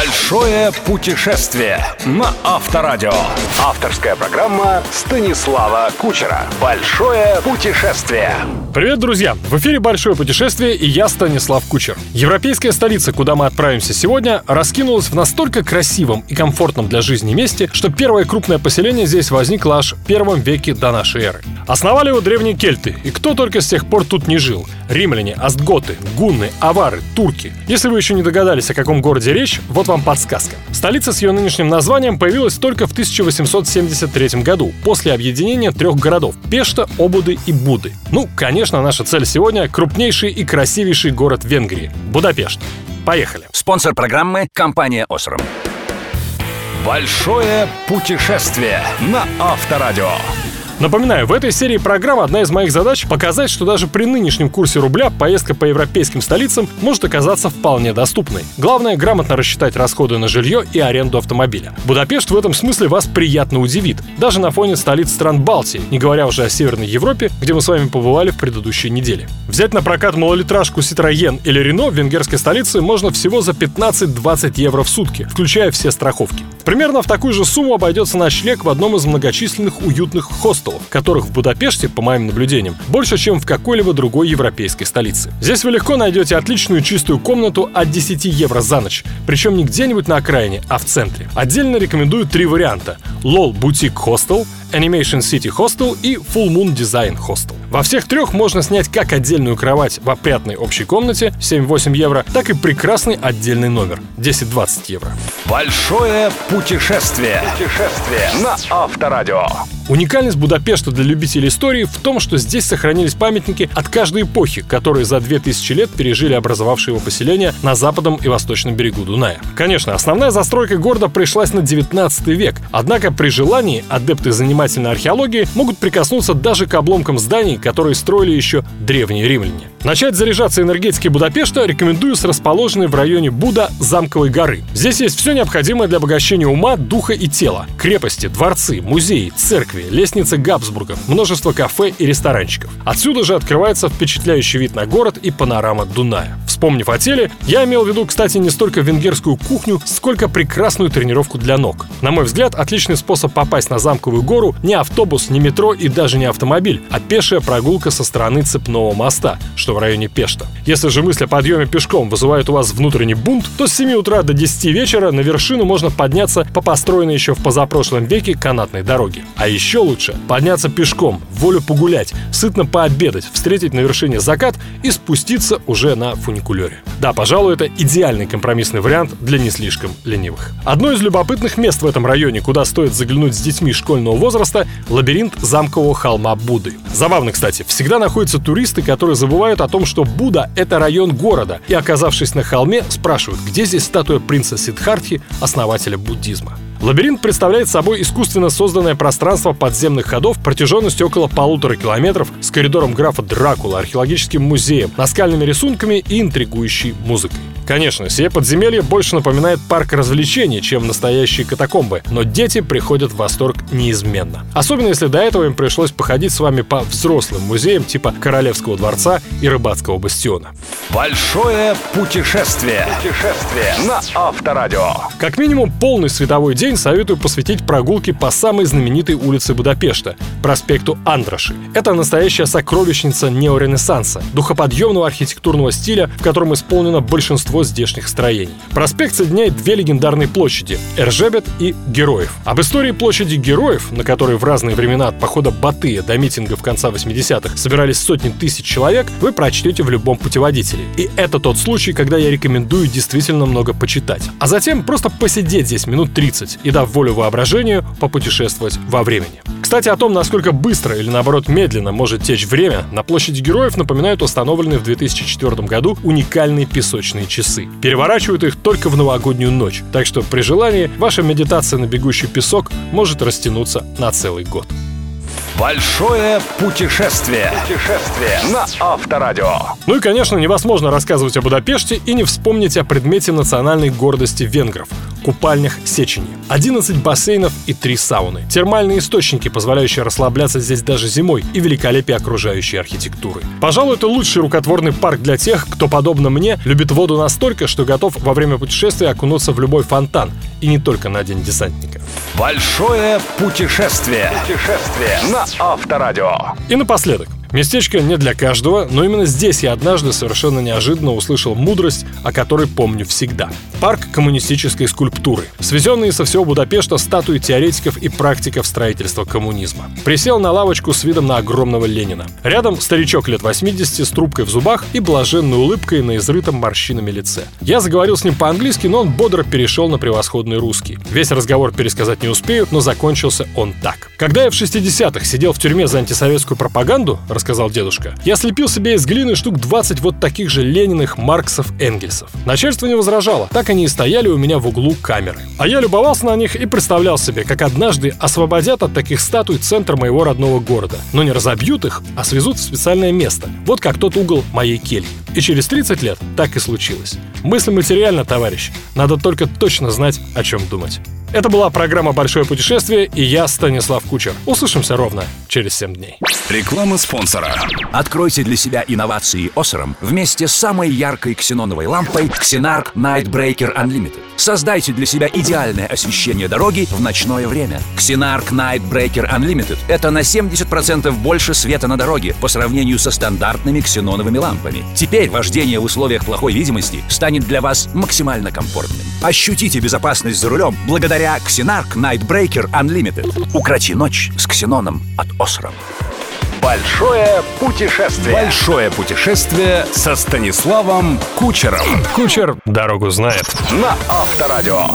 Большое путешествие на Авторадио. Авторская программа Станислава Кучера. Большое путешествие. Привет, друзья! В эфире «Большое путешествие» и я, Станислав Кучер. Европейская столица, куда мы отправимся сегодня, раскинулась в настолько красивом и комфортном для жизни месте, что первое крупное поселение здесь возникло аж в первом веке до нашей эры. Основали его древние кельты, и кто только с тех пор тут не жил. Римляне, астготы, гунны, авары, турки. Если вы еще не догадались, о каком городе речь, вот вам подсказка. Столица с ее нынешним названием появилась только в 1873 году, после объединения трех городов – Пешта, Обуды и Буды. Ну, конечно, наша цель сегодня – крупнейший и красивейший город Венгрии – Будапешт. Поехали! Спонсор программы – компания «Осрам». Большое путешествие на Авторадио. Напоминаю, в этой серии программ одна из моих задач — показать, что даже при нынешнем курсе рубля поездка по европейским столицам может оказаться вполне доступной. Главное — грамотно рассчитать расходы на жилье и аренду автомобиля. Будапешт в этом смысле вас приятно удивит, даже на фоне столиц стран Балтии, не говоря уже о Северной Европе, где мы с вами побывали в предыдущей неделе. Взять на прокат малолитражку Citroën или Renault в венгерской столице можно всего за 15-20 евро в сутки, включая все страховки. Примерно в такую же сумму обойдется ночлег в одном из многочисленных уютных хостелов, которых в Будапеште, по моим наблюдениям, больше, чем в какой-либо другой европейской столице. Здесь вы легко найдете отличную чистую комнату от 10 евро за ночь, причем не где-нибудь на окраине, а в центре. Отдельно рекомендую три варианта. LOL Boutique Hostel, Animation City Hostel и Full Moon Design Hostel. Во всех трех можно снять как отдельную кровать в опрятной общей комнате 7-8 евро, так и прекрасный отдельный номер 10-20 евро. Большое путешествие. Путешествие на Авторадио. Уникальность Будапешта для любителей истории в том, что здесь сохранились памятники от каждой эпохи, которые за 2000 лет пережили образовавшие его поселения на западном и восточном берегу Дуная. Конечно, основная застройка города пришлась на 19 век, однако при желании адепты занимательной археологии могут прикоснуться даже к обломкам зданий, которые строили еще древние римляне. Начать заряжаться энергетикой Будапешта рекомендую с расположенной в районе Буда замковой горы. Здесь есть все необходимое для обогащения ума, духа и тела. Крепости, дворцы, музеи, церкви, лестницы Габсбургов, множество кафе и ресторанчиков. Отсюда же открывается впечатляющий вид на город и панорама Дуная. Вспомнив о теле, я имел в виду, кстати, не столько венгерскую кухню, сколько прекрасную тренировку для ног. На мой взгляд, отличный способ попасть на замковую гору не автобус, не метро и даже не автомобиль, а пешая прогулка со стороны цепного моста, что в районе Пешта. Если же мысль о подъеме пешком вызывает у вас внутренний бунт, то с 7 утра до 10 вечера на вершину можно подняться по построенной еще в позапрошлом веке канатной дороге. А еще лучше подняться пешком, волю погулять, сытно пообедать, встретить на вершине закат и спуститься уже на фуникулере. Да, пожалуй, это идеальный компромиссный вариант для не слишком ленивых. Одно из любопытных мест в этом районе, куда стоит заглянуть с детьми школьного возраста – лабиринт замкового холма Будды. Забавно, кстати, всегда находятся туристы, которые забывают о том, что Будда – это район города, и, оказавшись на холме, спрашивают, где здесь статуя принца Сиддхартхи, основателя буддизма. Лабиринт представляет собой искусственно созданное пространство подземных ходов протяженностью около полутора километров с коридором графа Дракула, археологическим музеем, наскальными рисунками и интригующей музыкой. Конечно, сие подземелье больше напоминает парк развлечений, чем настоящие катакомбы, но дети приходят в восторг неизменно. Особенно если до этого им пришлось походить с вами по взрослым музеям типа Королевского дворца и Рыбацкого бастиона. Большое путешествие. Путешествие на Авторадио. Как минимум полный световой день советую посвятить прогулке по самой знаменитой улице Будапешта – проспекту Андраши. Это настоящая сокровищница неоренессанса, духоподъемного архитектурного стиля, в котором исполнено большинство здешних строений. Проспект соединяет две легендарные площади – Эржебет и Героев. Об истории площади Героев, на которой в разные времена от похода Батыя до митингов конца 80-х собирались сотни тысяч человек, вы прочтете в любом путеводителе. И это тот случай, когда я рекомендую действительно много почитать. А затем просто посидеть здесь минут 30 и, дав волю воображению, попутешествовать во времени. Кстати, о том, насколько быстро или наоборот медленно может течь время, на площади героев напоминают установленные в 2004 году уникальные песочные часы. Переворачивают их только в новогоднюю ночь, так что при желании ваша медитация на бегущий песок может растянуться на целый год. Большое путешествие. Путешествие на Авторадио. Ну и, конечно, невозможно рассказывать о Будапеште и не вспомнить о предмете национальной гордости венгров – купальнях Сечени, 11 бассейнов и 3 сауны, термальные источники, позволяющие расслабляться здесь даже зимой, и великолепие окружающей архитектуры. Пожалуй, это лучший рукотворный парк для тех, кто, подобно мне, любит воду настолько, что готов во время путешествия окунуться в любой фонтан, и не только на День десантника. Большое путешествие. Путешествие на Авторадио. И напоследок. Местечко не для каждого, но именно здесь я однажды совершенно неожиданно услышал мудрость, о которой помню всегда. Парк коммунистической скульптуры. Свезенные со всего Будапешта статуи теоретиков и практиков строительства коммунизма. Присел на лавочку с видом на огромного Ленина. Рядом старичок лет 80 с трубкой в зубах и блаженной улыбкой на изрытом морщинами лице. Я заговорил с ним по-английски, но он бодро перешел на превосходный русский. Весь разговор пересказать не успею, но закончился он так. Когда я в 60-х сидел в тюрьме за антисоветскую пропаганду, рассказал дедушка. «Я слепил себе из глины штук 20 вот таких же Лениных, Марксов, Энгельсов. Начальство не возражало, так они и стояли у меня в углу камеры. А я любовался на них и представлял себе, как однажды освободят от таких статуй центр моего родного города. Но не разобьют их, а свезут в специальное место. Вот как тот угол моей кельи. И через 30 лет так и случилось. Мысль материальна, товарищ. Надо только точно знать, о чем думать. Это была программа «Большое путешествие» и я, Станислав Кучер. Услышимся ровно через 7 дней. Реклама спонсора. Откройте для себя инновации Осером вместе с самой яркой ксеноновой лампой Xenarc Nightbreaker Unlimited. Создайте для себя идеальное освещение дороги в ночное время. Xenarc Nightbreaker Unlimited – это на 70% больше света на дороге по сравнению со стандартными ксеноновыми лампами. Теперь вождение в условиях плохой видимости станет для вас максимально комфортным. Ощутите безопасность за рулем благодаря Xenarc Nightbreaker Unlimited. Укроти ночь с ксеноном от Осрам. Большое путешествие. Большое путешествие со Станиславом Кучером. Кучер дорогу знает. На Авторадио.